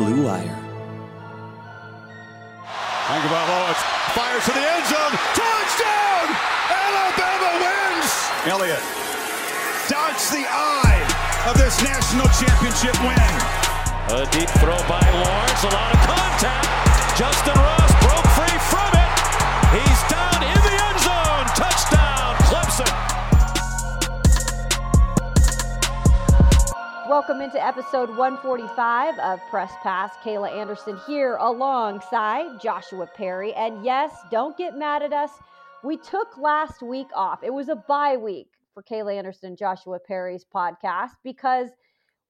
Blue Wire. Tagovailoa fires to the end zone. Touchdown! Alabama wins! Elliott dodged the eye of this national championship win. A deep throw by Lawrence. A lot of contact. Justyn Ross broke free from it. He's down Welcome into episode 145 of Press Pass. Kayla Anderson here alongside Joshua Perry. And yes, don't get mad at us. We took last week off. It was a bye week for Kayla Anderson, and Joshua Perry's podcast, because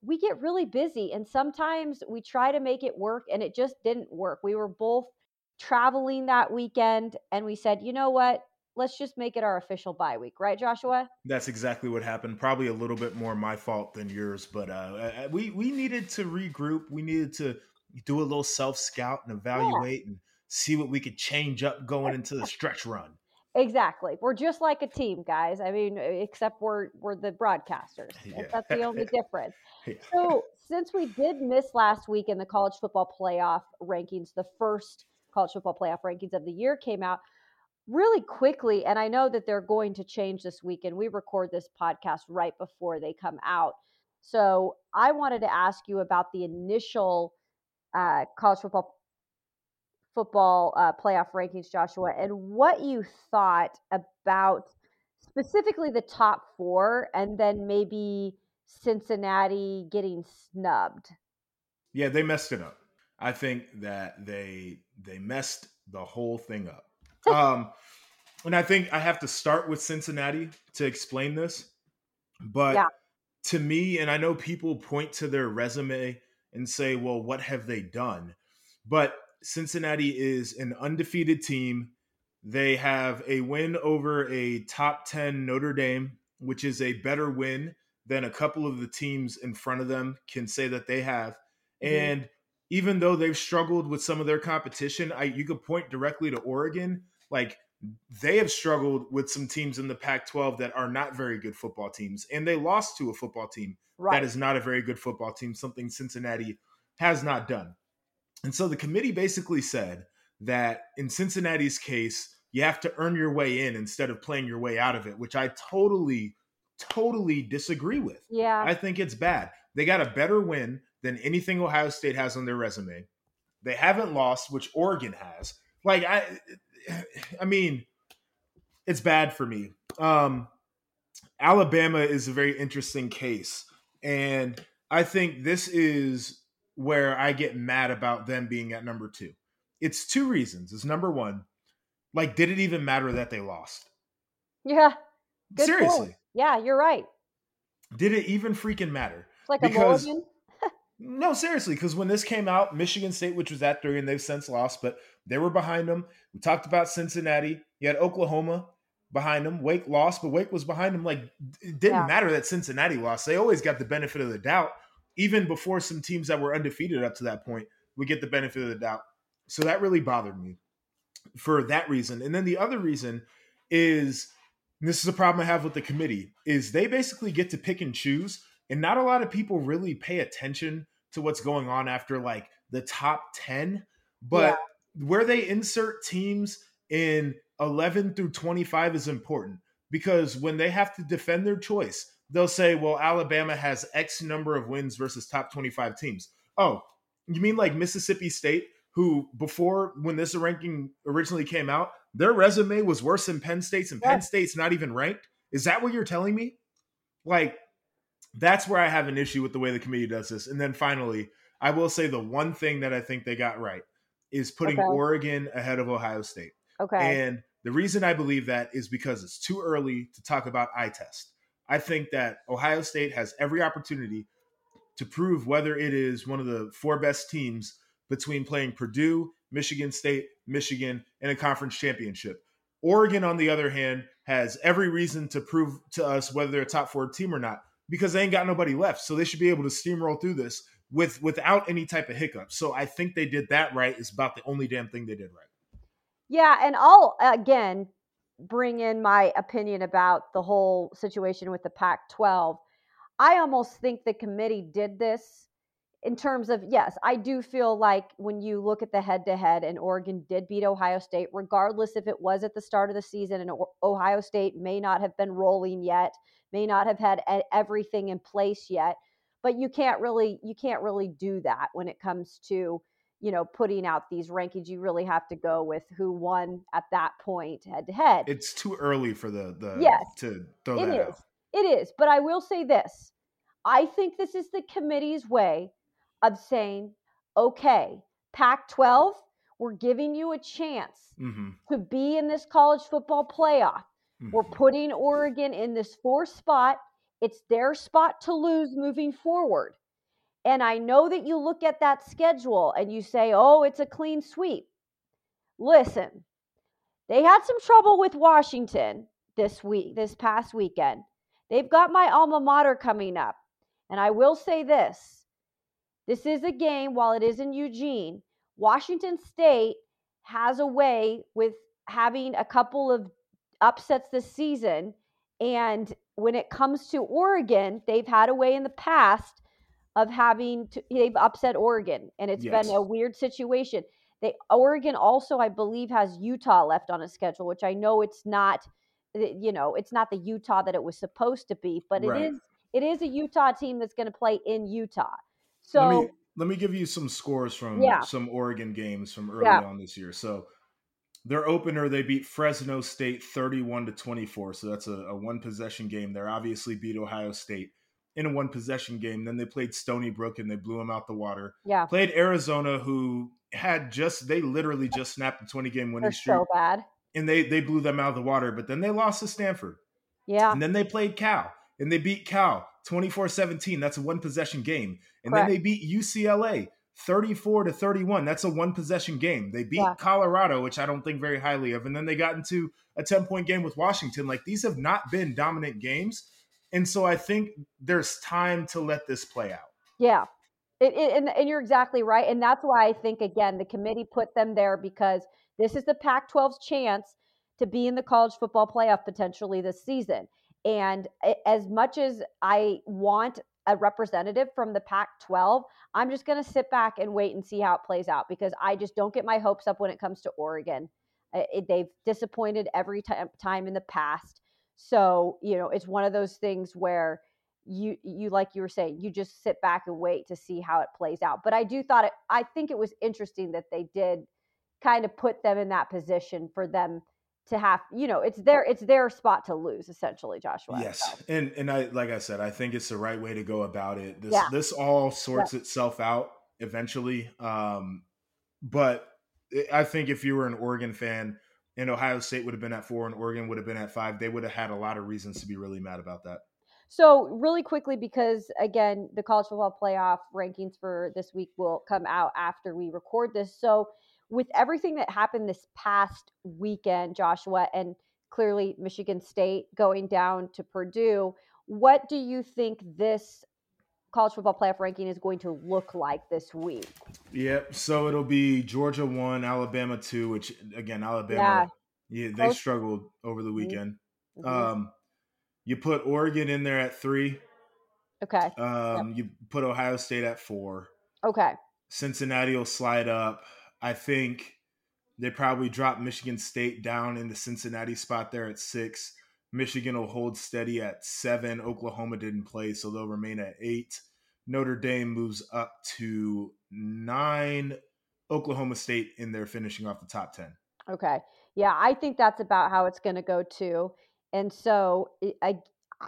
we get really busy and sometimes we try to make it work and it just didn't work. We were both traveling that weekend and we said, you know what? Let's just make it our official bye week, right, Joshua? That's exactly what happened. Probably a little bit more my fault than yours, but uh, we we needed to regroup. We needed to do a little self scout and evaluate yeah. and see what we could change up going into the stretch run. Exactly. We're just like a team, guys. I mean, except we're we're the broadcasters. Yeah. That's the only difference. Yeah. So, since we did miss last week in the college football playoff rankings, the first college football playoff rankings of the year came out really quickly, and I know that they're going to change this weekend. We record this podcast right before they come out. So I wanted to ask you about the initial uh, college football football uh, playoff rankings, Joshua, and what you thought about specifically the top four, and then maybe Cincinnati getting snubbed. Yeah, they messed it up. I think that they they messed the whole thing up um, and I think I have to start with Cincinnati to explain this. But yeah. to me, and I know people point to their resume and say, well, what have they done? But Cincinnati is an undefeated team. They have a win over a top 10 Notre Dame, which is a better win than a couple of the teams in front of them can say that they have. Mm-hmm. And even though they've struggled with some of their competition, I you could point directly to Oregon like they have struggled with some teams in the Pac 12 that are not very good football teams. And they lost to a football team right. that is not a very good football team, something Cincinnati has not done. And so the committee basically said that in Cincinnati's case, you have to earn your way in instead of playing your way out of it, which I totally, totally disagree with. Yeah. I think it's bad. They got a better win than anything Ohio State has on their resume. They haven't lost, which Oregon has. Like I I mean, it's bad for me. Um, Alabama is a very interesting case, and I think this is where I get mad about them being at number two. It's two reasons. It's number one, like, did it even matter that they lost? Yeah. Seriously. Point. Yeah, you're right. Did it even freaking matter? It's like because, a no, seriously, because when this came out, Michigan State, which was at three, and they've since lost, but they were behind them. We talked about Cincinnati. You had Oklahoma behind them. Wake lost, but Wake was behind them. Like it didn't yeah. matter that Cincinnati lost. They always got the benefit of the doubt, even before some teams that were undefeated up to that point would get the benefit of the doubt. So that really bothered me for that reason. And then the other reason is this is a problem I have with the committee is they basically get to pick and choose and not a lot of people really pay attention to what's going on after like the top 10 but yeah. where they insert teams in 11 through 25 is important because when they have to defend their choice they'll say well alabama has x number of wins versus top 25 teams. Oh you mean like mississippi state who before when this ranking originally came out their resume was worse than penn state's and penn state's not even ranked? Is that what you're telling me? Like that's where I have an issue with the way the committee does this. And then finally, I will say the one thing that I think they got right is putting okay. Oregon ahead of Ohio State. Okay. And the reason I believe that is because it's too early to talk about eye test. I think that Ohio State has every opportunity to prove whether it is one of the four best teams between playing Purdue, Michigan State, Michigan, in a conference championship. Oregon, on the other hand, has every reason to prove to us whether they're a top four team or not because they ain't got nobody left. So they should be able to steamroll through this with without any type of hiccup. So I think they did that right. Is about the only damn thing they did right. Yeah, and I'll again bring in my opinion about the whole situation with the Pac-12. I almost think the committee did this in terms of yes, I do feel like when you look at the head to head, and Oregon did beat Ohio State, regardless if it was at the start of the season, and Ohio State may not have been rolling yet, may not have had everything in place yet, but you can't really you can't really do that when it comes to you know putting out these rankings. You really have to go with who won at that point head to head. It's too early for the the yes, to throw it that is. out. It is, but I will say this. I think this is the committee's way of saying, okay, Pac 12, we're giving you a chance mm-hmm. to be in this college football playoff. Mm-hmm. We're putting Oregon in this fourth spot. It's their spot to lose moving forward. And I know that you look at that schedule and you say, oh, it's a clean sweep. Listen, they had some trouble with Washington this week, this past weekend. They've got my alma mater coming up. And I will say this this is a game, while it is in Eugene, Washington State has a way with having a couple of upsets this season. And when it comes to Oregon, they've had a way in the past of having to, they've upset Oregon, and it's yes. been a weird situation. They Oregon also, I believe, has Utah left on a schedule, which I know it's not, eh, you know, it's not the Utah that it was supposed to be, but right. it is it is a Utah team that's going to play in Utah. So let me let me give you some scores from yeah. some Oregon games from early yeah. on this year. So their opener, they beat Fresno State 31 to 24. So that's a, a one possession game. They obviously beat Ohio State in a one possession game. Then they played Stony Brook and they blew them out the water. Yeah. Played Arizona, who had just they literally just snapped the 20 game winning They're streak. So bad. And they they blew them out of the water. But then they lost to Stanford. Yeah. And then they played Cal and they beat Cal 24 17. That's a one possession game. And Correct. then they beat UCLA 34 to 31. That's a one possession game. They beat yeah. Colorado, which I don't think very highly of. And then they got into a 10 point game with Washington. Like these have not been dominant games. And so I think there's time to let this play out. Yeah. It, it, and, and you're exactly right. And that's why I think, again, the committee put them there because this is the Pac 12's chance to be in the college football playoff potentially this season. And as much as I want a representative from the Pac 12, I'm just going to sit back and wait and see how it plays out because I just don't get my hopes up when it comes to Oregon. It, they've disappointed every t- time in the past. So, you know, it's one of those things where you you like you were saying, you just sit back and wait to see how it plays out. But I do thought it I think it was interesting that they did kind of put them in that position for them to have you know it's their it's their spot to lose essentially joshua yes so. and and i like i said i think it's the right way to go about it this yeah. this all sorts yeah. itself out eventually um but i think if you were an oregon fan and ohio state would have been at four and oregon would have been at five they would have had a lot of reasons to be really mad about that so really quickly because again the college football playoff rankings for this week will come out after we record this so with everything that happened this past weekend, Joshua, and clearly Michigan State going down to Purdue, what do you think this college football playoff ranking is going to look like this week? Yep. So it'll be Georgia one, Alabama two, which again, Alabama, yeah, yeah they struggled over the mm-hmm. weekend. Mm-hmm. Um, you put Oregon in there at three. Okay. Um, yep. you put Ohio State at four. Okay. Cincinnati will slide up. I think they probably drop Michigan State down in the Cincinnati spot there at six. Michigan will hold steady at seven. Oklahoma didn't play, so they'll remain at eight. Notre Dame moves up to nine. Oklahoma State in there finishing off the top 10. Okay. Yeah, I think that's about how it's going to go too. And so I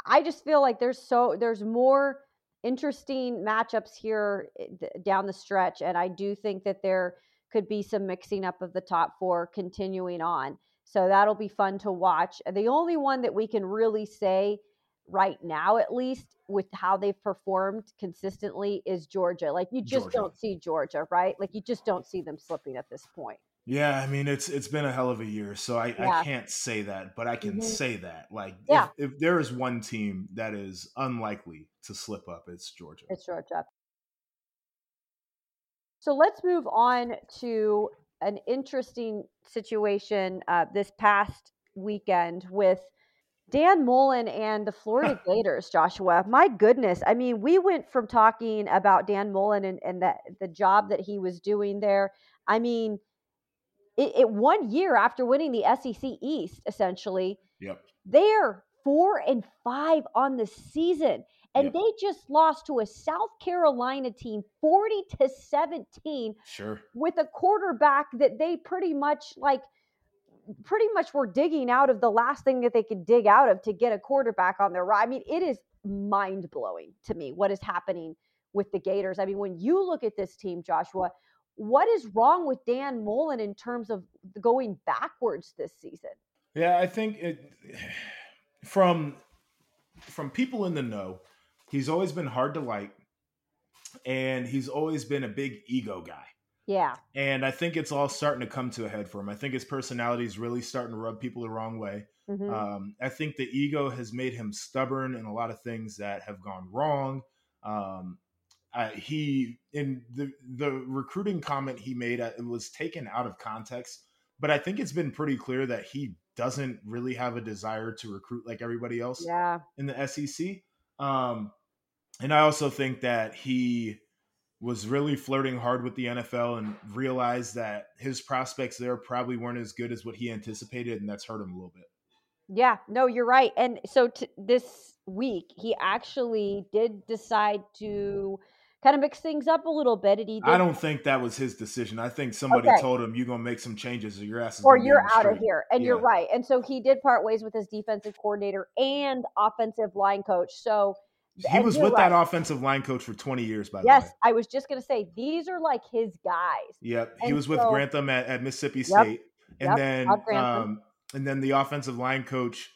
I just feel like there's so there's more interesting matchups here eh, down the stretch and I do think that they're could be some mixing up of the top four continuing on. So that'll be fun to watch. The only one that we can really say right now, at least with how they've performed consistently, is Georgia. Like you just Georgia. don't see Georgia, right? Like you just don't see them slipping at this point. Yeah, I mean it's it's been a hell of a year, so I, yeah. I can't say that, but I can mm-hmm. say that. Like yeah. if, if there is one team that is unlikely to slip up, it's Georgia. It's Georgia. So let's move on to an interesting situation uh, this past weekend with Dan Mullen and the Florida Gators, Joshua. My goodness. I mean, we went from talking about Dan Mullen and, and the, the job that he was doing there. I mean, it, it one year after winning the SEC East, essentially, Yep. they're four and five on the season. And Yep. they just lost to a South Carolina team 40 to 17 Sure. with a quarterback that they pretty much like pretty much were digging out of the last thing that they could dig out of to get a quarterback on their I mean, it is mind blowing to me what is happening with the Gators. I mean, when you look at this team, Joshua, what is wrong with Dan Mullen in terms of going backwards this season? Yeah, I think it from from people in the know, he's always been hard to like, and he's always been a big ego guy. Yeah. And I think it's all starting to come to a head for him. I think his personality is really starting to rub people the wrong way. Mhm. Um, I think the ego has made him stubborn in a lot of things that have gone wrong. Um, I, he in the the recruiting comment he made uh, it was taken out of context, but I think it's been pretty clear that he doesn't really have a desire to recruit like everybody else yeah. in the SEC. Um, and I also think that he was really flirting hard with the NFL and realized that his prospects there probably weren't as good as what he anticipated, and that's hurt him a little bit. Yeah, no, you're right. And so t- this week, he actually did decide to kind of mix things up a little bit. And he did, I don't think that was his decision. I think somebody Okay. told him you're gonna make some changes or your ass is or you're out of here. And you're right. And so he did part ways with his defensive coordinator and offensive line coach. So He was with that offensive line coach for 20 years, by Yes, the way. Yes, I was just going to say these are like his guys. Yep. He And was with so- Grantham at, at Mississippi Yep. State. And Yep. then um, and then the offensive line coach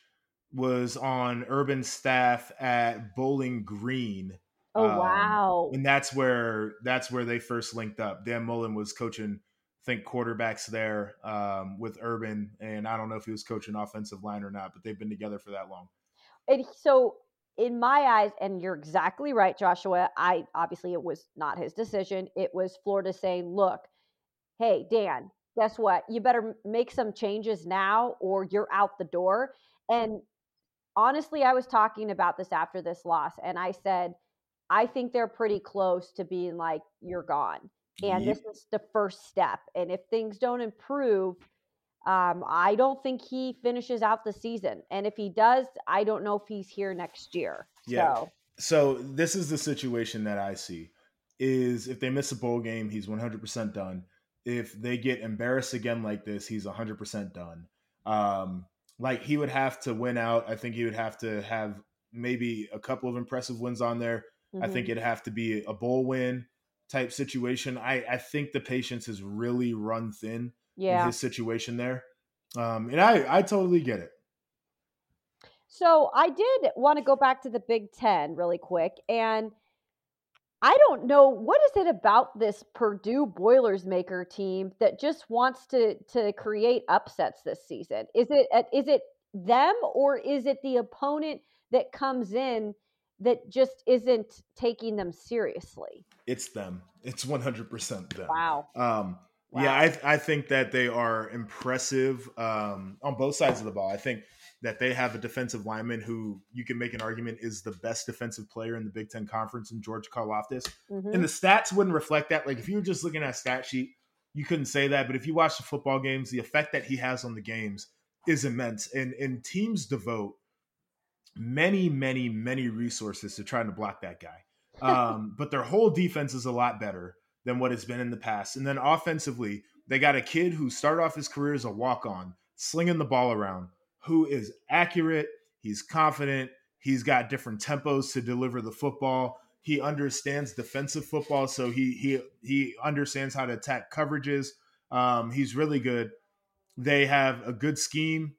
was on urban staff at Bowling Green. Oh Um, wow. and that's where that's where they first linked up. Dan Mullen was coaching, I think quarterbacks there um, with Urban, and I don't know if he was coaching offensive line or not, but they've been together for that long. And so in my eyes, and you're exactly right, Joshua. I obviously it was not his decision. It was Florida saying, "Look, hey Dan, guess what? You better make some changes now, or you're out the door." And honestly, I was talking about this after this loss, and I said, I think they're pretty close to being like, "You're gone." And Yep. this is the first step. And if things don't improve, um, I don't think he finishes out the season. And if he does, I don't know if he's here next year. Yeah. So So this is the situation that I see: is if they miss a bowl game, he's 100 percent done. If they get embarrassed again like this, he's 100 percent done. Um, like he would have to win out. I think he would have to have maybe a couple of impressive wins on there. I mhm. think it'd have to be a bowl win type situation. I, I think the patience has really run thin in yeah. his situation there. Um, and I, I totally get it. So I did want to go back to the Big Ten really quick. And I don't know what is it about this Purdue Boilers maker team that just wants to to create upsets this season. Is it uh, it them or is it the opponent that comes in that just isn't taking them seriously? It's them. It's 100% them. Wow. Um, Wow. Yeah, I, I think that they are impressive um, on both sides of the ball. I think that they have a defensive lineman who you can make an argument is the best defensive player in the Big Ten Conference in George Karlaftis. Mhm. And the stats wouldn't reflect that. Like if you were just looking at a stat sheet, you couldn't say that. But if you watch the football games, the effect that he has on the games is immense. And and teams devote many, many, many resources to trying to block that guy. Um, but their whole defense is a lot better than what it's been in the past. And then offensively, they got a kid who started off his career as a walk-on, slinging the ball around, who is accurate, he's confident, he's got different tempos to deliver the football. He understands defensive football, so he he he understands how to attack coverages. Um, he's really good. They have a good scheme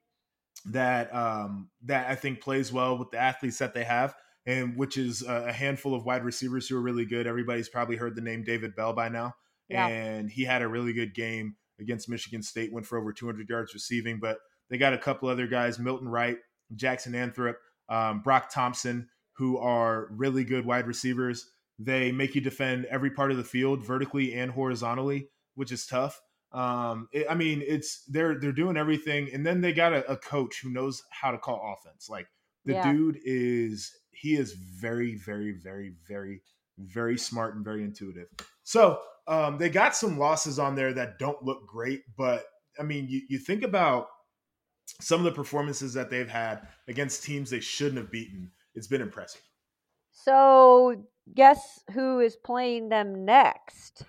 that um, that I think plays well with the athletes that they have, and which is a handful of wide receivers who are really good. Everybody's probably heard the name David Bell by now, Yeah. and he had a really good game against Michigan State. Went for over 200 yards receiving, but they got a couple other guys: Milton Wright, Jackson Anthrop, um, Broc Thompson, who are really good wide receivers. They make you defend every part of the field vertically and horizontally, which is tough. Um, it, I mean, it's they're they're doing everything, and then they got a, a coach who knows how to call offense. Like the Yeah. dude is he is very, very, very, very, very smart and very intuitive. So um, they got some losses on there that don't look great, but I mean, you, you think about some of the performances that they've had against teams they shouldn't have beaten. It's been impressive. So guess who is playing them next?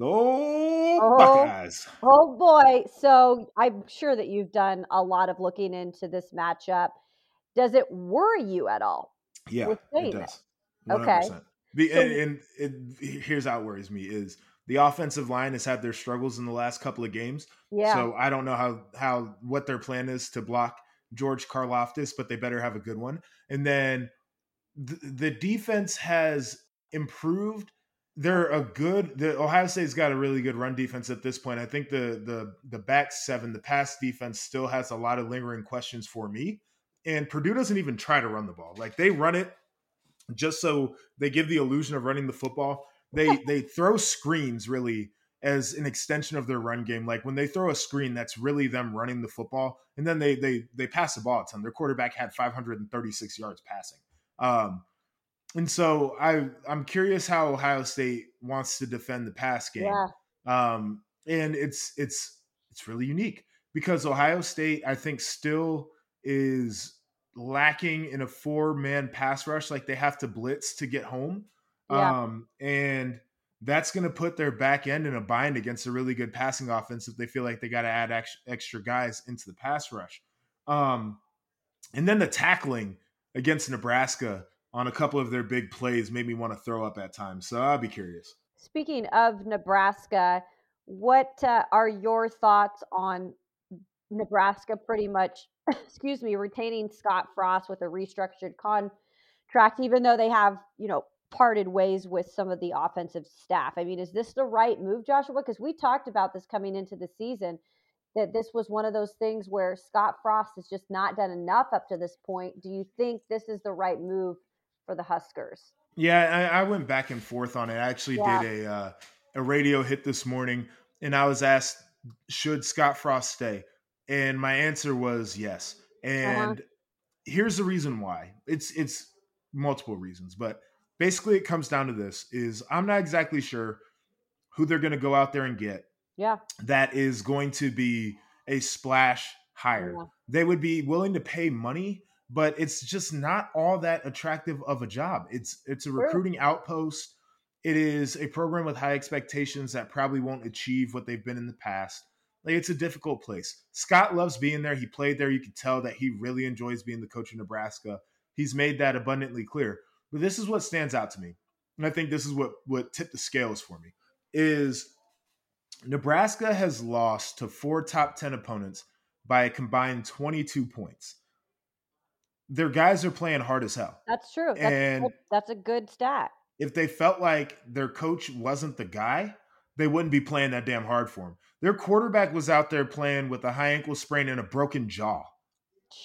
Oh, Oh. Buckeyes. Oh boy. So I'm sure that you've done a lot of looking into this matchup. Does it worry you at all? Yeah, it does. Okay. 100%. Be, So- and and it, here's how it worries me is the offensive line has had their struggles in the last couple of games. Yeah. So I don't know how how what their plan is to block George Karlaftis, but they better have a good one. And then the, the defense has improved. They're a good. The Ohio State's got a really good run defense at this point. I think the the the back seven, the pass defense, still has a lot of lingering questions for me. And Purdue doesn't even try to run the ball. Like they run it just so they give the illusion of running the football. They they throw screens really as an extension of their run game. Like when they throw a screen, that's really them running the football, and then they they they pass the ball a ton. Their quarterback had 536 yards passing. Um, and so I I'm curious how Ohio State wants to defend the pass game. yeah. Um, and it's it's it's really unique because Ohio State, I think, still is lacking in a four man pass rush. Like they have to blitz to get home. Yeah. Um, and that's going to put their back end in a bind against a really good passing offense if they feel like they got to add ex- extra guys into the pass rush. Um, and then the tackling against Nebraska on a couple of their big plays made me want to throw up at times. So I'll be curious. Speaking of Nebraska, what uh, are your thoughts on Nebraska pretty much, excuse me, retaining Scott Frost with a restructured contract, even though they have, you know, parted ways with some of the offensive staff? I mean, is this the right move, Joshua? Because we talked about this coming into the season that this was one of those things where Scott Frost has just not done enough up to this point. Do you think this is the right move for the Huskers? Yeah, I, I went back and forth on it. I actually Yeah. did a uh, a radio hit this morning, and I was asked, "Should Scott Frost stay?" And my answer was yes. Uh-huh. And here's the reason why. It's it's multiple reasons, but basically it comes down to this: is I'm not exactly sure who they're going to go out there and get Yeah. that is going to be a splash hire. Yeah. They would be willing to pay money, but it's just not all that attractive of a job. It's it's a True. recruiting outpost. It is a program with high expectations that probably won't achieve what they've been in the past. Like it's a difficult place. Scott loves being there. He played there. You can tell that he really enjoys being the coach of Nebraska. He's made that abundantly clear. But this is what stands out to me. And I think this is what what tipped the scales for me is Nebraska has lost to four top 10 opponents by a combined 22 points. Their guys are playing hard as hell. That's true. That's, And- that's a good stat. If they felt like their coach wasn't the guy, they wouldn't be playing that damn hard for him. Their quarterback was out there playing with a high ankle sprain and a broken jaw.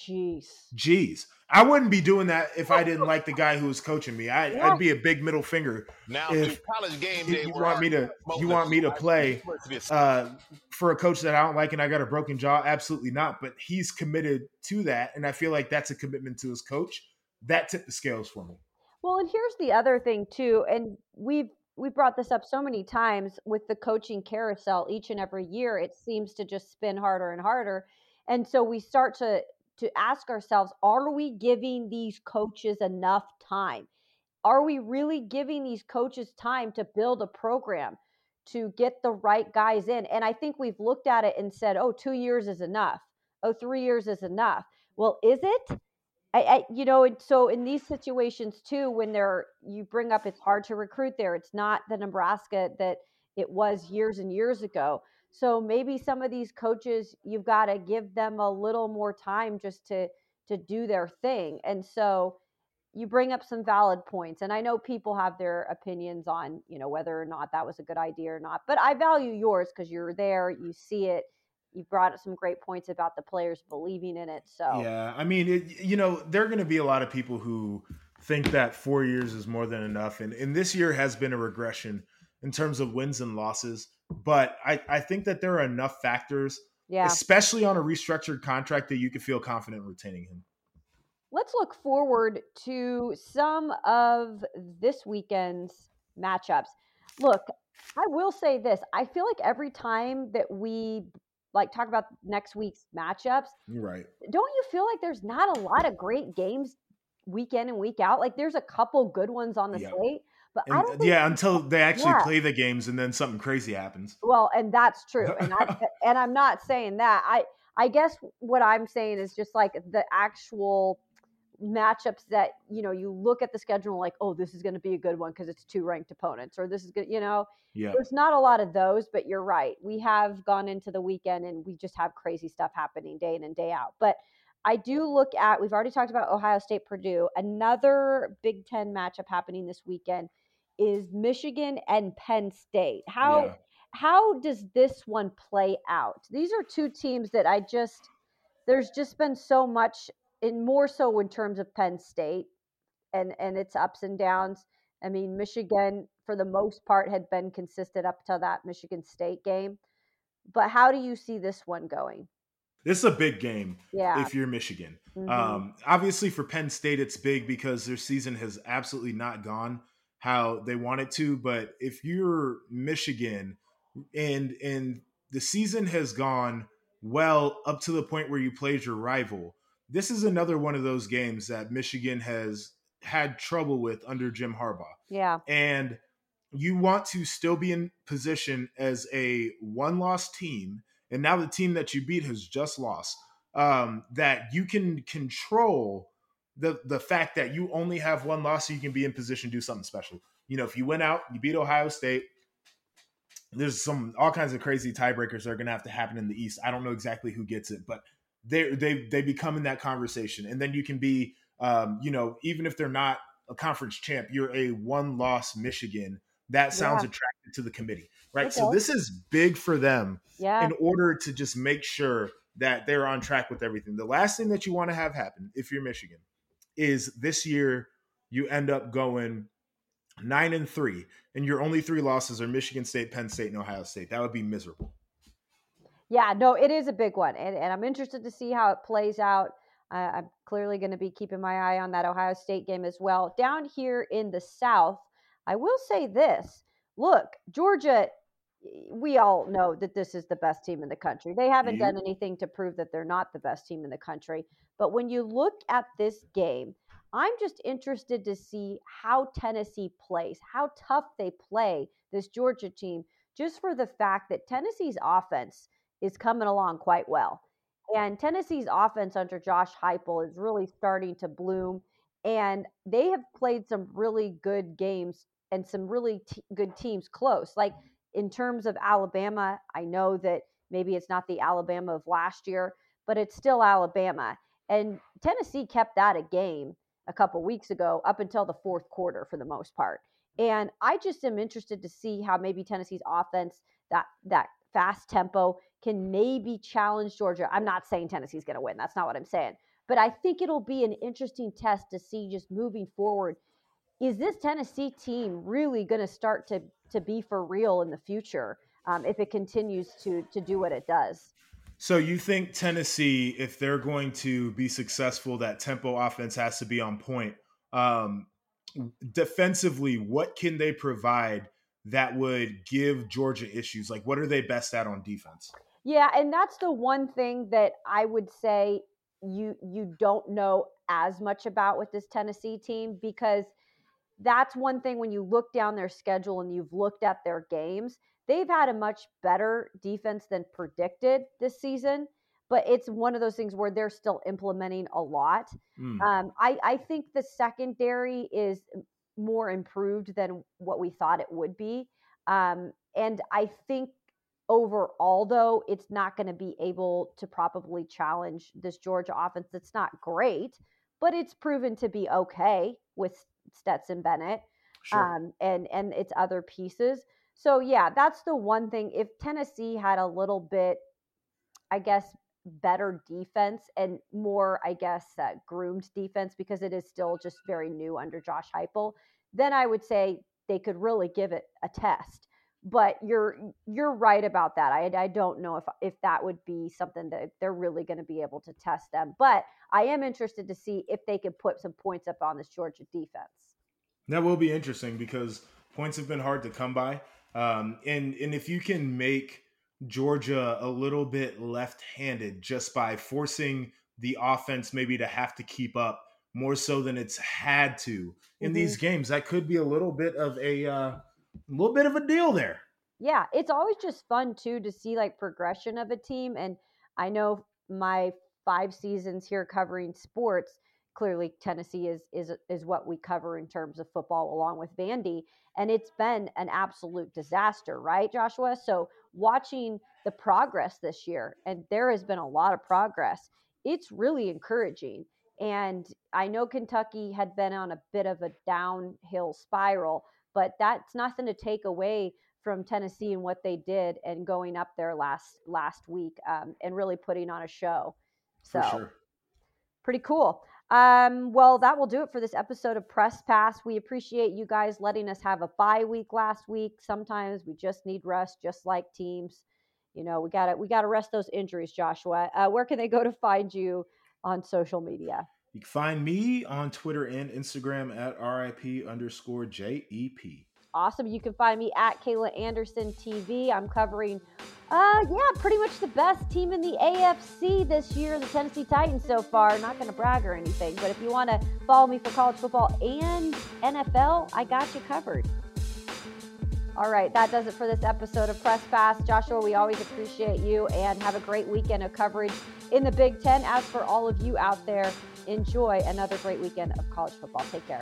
Jeez. Jeez. I wouldn't be doing that if I didn't like the guy who was coaching me. I, Yeah. I'd be a big middle finger Now, If college game you- day, you want me to- you want me to play, uh, for a coach that I don't like and I got a broken jaw. Absolutely not. But he's committed to that, and I feel like that's a commitment to his coach. That tipped the scales for me. Well, and here's the other thing too, and we've we brought this up so many times with the coaching carousel each and every year it seems to just spin harder and harder. And so we start to to ask ourselves, are we giving these coaches enough time? Are we really giving these coaches time to build a program, to get the right guys in? And I think we've looked at it and said, oh, two years is enough. Oh, three years is enough. Well, is it? I, I you know, so in these situations too, when they're you bring up it's hard to recruit there. It's not the Nebraska that it was years and years ago. So maybe some of these coaches you've got to give them a little more time just to to do their thing. And so you bring up some valid points and I know people have their opinions on, you know, whether or not that was a good idea or not. But I value yours cuz you're there, you see it. You brought up some great points about the players believing in it. So Yeah, I mean, it, you know, there are going to be a lot of people who think that four years is more than enough, and and this year has been a regression in terms of wins and losses. but I, I think that there are enough factors, Yeah. especially on a restructured contract, that you could feel confident retaining him. Let's look forward to some of this weekend's matchups. Look, I will say this. I feel like every time that we like talk about next week's matchups, Right. don't you feel like there's not a lot of great games week in and week out? Like there's a couple good ones on the Yeah. slate, but I And, uh, don't yeah, until they actually Yeah. play the games and then something crazy happens. Well, and that's true. And I and I'm not saying that. I I guess what I'm saying is just like the actual matchups that you know you look at the schedule and like oh this is going to be a good one because it's two ranked opponents or this is good you know Yeah. there's not a lot of those but you're right we have gone into the weekend and we just have crazy stuff happening day in and day out but i do look at we've already talked about ohio state purdue another big 10 matchup happening this weekend is michigan and penn state how Yeah. how does this one play out? These are two teams that I just there's just been so much and more so in terms of Penn State and and its ups and downs. I mean, Michigan for the most part had been consistent up to that Michigan State game. But how do you see this one going? This is a big game Yeah. if you're Michigan. mhm. Um, obviously, for Penn State, it's big because their season has absolutely not gone how they want it to. But if you're Michigan and and the season has gone well up to the point where you played your rival, this is another one of those games that Michigan has had trouble with under Jim Harbaugh. Yeah. and you want to still be in position as a one loss team and now the team that you beat has just lost um, that you can control the the fact that you only have one loss so you can be in position to do something special. You know if you went out you beat ohio state there's some all kinds of crazy tiebreakers that are going to have to happen in the east. I don't know exactly who gets it but they they they become in that conversation and then you can be um, you know even if they're not a conference champ you're a one loss michigan that sounds Yeah. attractive to the committee right so this is big for them Yeah. in order to just make sure that they're on track with everything. The last thing that you want to have happen if you're Michigan is this year you end up going nine and three, and your only three losses are Michigan State, Penn State, and Ohio State. That would be miserable. Yeah, no, it is a big one, and, and I'm interested to see how it plays out. Uh, I'm clearly going to be keeping my eye on that Ohio State game as well. Down here in the South, I will say this: Look, Georgia. We all know that this is the best team in the country. They haven't done anything to prove that they're not the best team in the country. But when you look at this game, I'm just interested to see how Tennessee plays, how tough they play this Georgia team, just for the fact that Tennessee's offense is coming along quite well. And Tennessee's offense under Josh Heupel is really starting to bloom. And they have played some really good games and some really t- good teams close. Like in terms of Alabama, I know that maybe it's not the Alabama of last year, but it's still Alabama. And Tennessee kept that a game a couple weeks ago up until the fourth quarter for the most part. And I just am interested to see how maybe Tennessee's offense, that that fast tempo, can maybe challenge Georgia. I'm not saying Tennessee's going to win. That's not what I'm saying. But I think it'll be an interesting test to see just moving forward. Is this Tennessee team really going to start to to be for real in the future um, if it continues to to do what it does? So you think Tennessee, if they're going to be successful, that tempo offense has to be on point. Um, defensively, what can they provide that would give Georgia issues? Like, what are they best at on defense? Yeah, and that's the one thing that I would say you you don't know as much about with this Tennessee team because that's one thing when you look down their schedule and you've looked at their games, they've had a much better defense than predicted this season. But it's one of those things where they're still implementing a lot. Hmm. Um, I, I think the secondary is more improved than what we thought it would be. Um, and I think overall, though, it's not going to be able to probably challenge this Georgia offense. That's not great, but it's proven to be okay with Stetson Bennett Sure. um, and and its other pieces. So yeah, that's the one thing. If Tennessee had a little bit, I guess, better defense and more, I guess, uh, groomed defense because it is still just very new under Josh Heupel, then I would say they could really give it a test. but you're you're right about that. I I don't know if if that would be something that they're really going to be able to test them, but I am interested to see if they could put some points up on this Georgia defense. That will be interesting because points have been hard to come by, um, and and if you can make Georgia a little bit left-handed just by forcing the offense maybe to have to keep up more so than it's had to in mm-hmm. these games, that could be a little bit of a uh, a little bit of a deal there. Yeah, it's always just fun too to see like progression of a team. And I know my five seasons here covering sports, clearly Tennessee is is is what we cover in terms of football along with Vandy. And it's been an absolute disaster, right, Joshua? So watching the progress this year, and there has been a lot of progress, it's really encouraging. And I know Kentucky had been on a bit of a downhill spiral, but that's nothing to take away from Tennessee and what they did and going up there last last week um, and really putting on a show. So sure. pretty cool. Um, well, that will do it for this episode of Press Pass. We appreciate you guys letting us have a bye week last week. Sometimes we just need rest, just like teams. You know, we got to we got to rest those injuries. Joshua, uh, where can they go to find you on social media? You can find me on Twitter and Instagram at RIP underscore JEP. Awesome. You can find me at Kayla Anderson TV. I'm covering, uh, yeah, pretty much the best team in the AFC this year, the Tennessee Titans so far. Not going to brag or anything, but if you want to follow me for college football and NFL, I got you covered. All right, that does it for this episode of Press Pass. Joshua, we always appreciate you and have a great weekend of coverage in the Big Ten. As for all of you out there, enjoy another great weekend of college football. Take care.